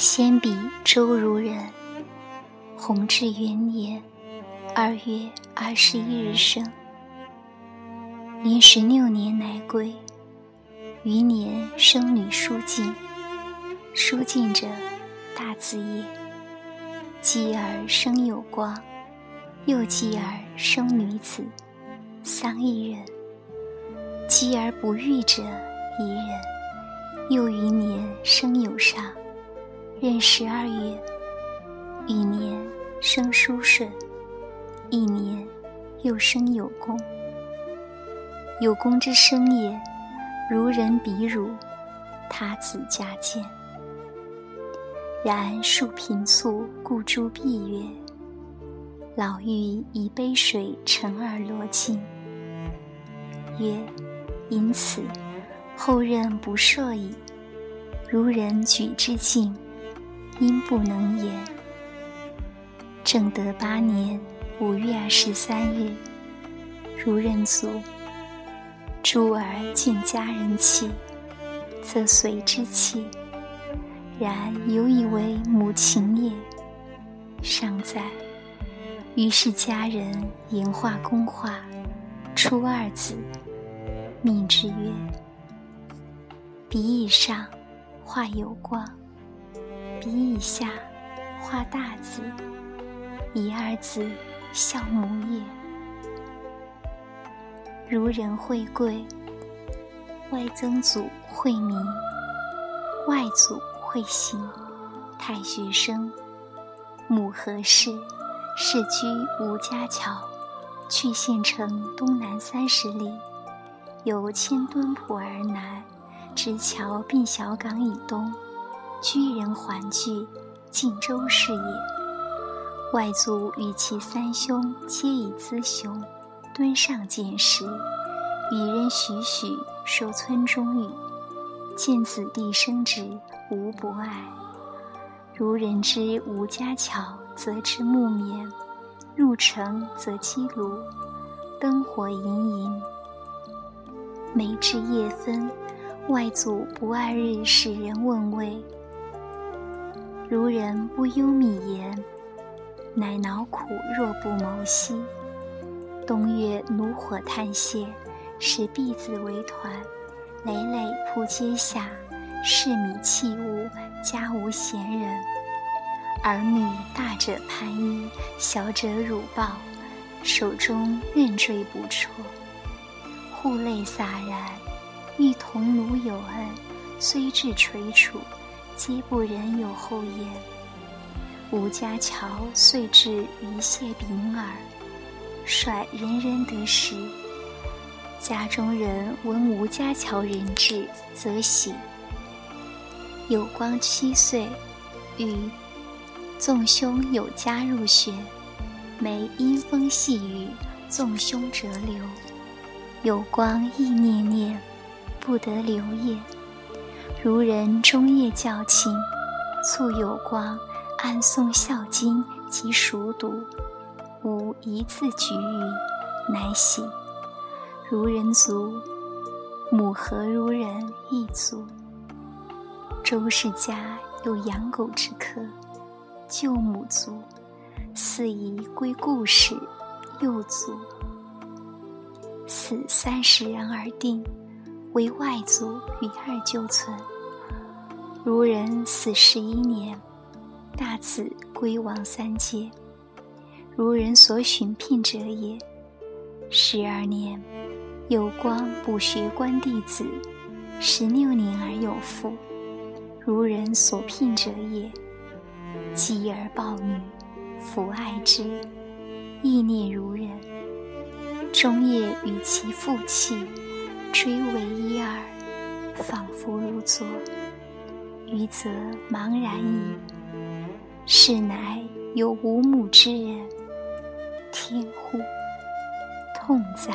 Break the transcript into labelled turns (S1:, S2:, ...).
S1: 先比周如人，弘治元年二月二十一日生，临十六年乃归。余年生女书静，书静者，大字也。继而生有光，又继而生女子，桑一人。继而不育者一人。又余年生有上，任十二月。一年生书顺，一年又生有功。有功之生也。如人比汝，他子家见。然树贫促，故诸必曰：“老妪以杯水盛而罗尽。”曰：“因此，后任不赦矣。如人举之敬，因不能言。”正德八年五月二十三日，如人卒。诸儿见家人泣，则随之泣。然犹以为母情也。尚在。于是家人言画公画，出二子，命之曰：“鼻以上画有光，鼻以下画大字，以二字孝母也。”如人会贵，外曾祖会民，外祖会行，太学生。母何氏，世居吴家桥，去县城东南三十里，由千墩浦而南，直桥并小港以东，居人环聚，晋州是也。外祖与其三兄皆以资雄。敦上见识，与人许许受村中语，见子弟生之，无不爱。如人之吴家桥，则知木棉；入城则积炉，灯火盈盈。每至夜分，外祖不二日使人问谓。如人不忧米言，乃恼苦若不谋息。冬月炉火炭泻，使婢子为团，累累铺阶下，室米器物，家无闲人。儿女大者攀衣，小者辱抱，手中任坠不辍。户泪洒然，欲同奴有恩，虽至垂楚，皆不忍有后焉。吴家桥遂至于谢丙耳。率人人得食，家中人闻吴家桥人至，则喜。有光七岁，与纵兄有家入学，每阴风细雨，纵兄折流。有光意念念，不得留也。如人终夜教亲，促有光暗诵孝经及熟读。无一字举语，乃喜。如人族，母何如人亦族。周氏家有养狗之客，舅母族，四夷归故氏，幼族。死三十人而定，为外族与二舅存。如人死十一年，大子归王三界。如人所寻聘者也。十二年，有光补学官弟子；十六年而有妇，如人所聘者也。继而抱女，抚爱之，意念如人。终夜与其父泣，追为一二，仿佛如昨。余则茫然矣。是乃有无母之人。听乎，痛哉！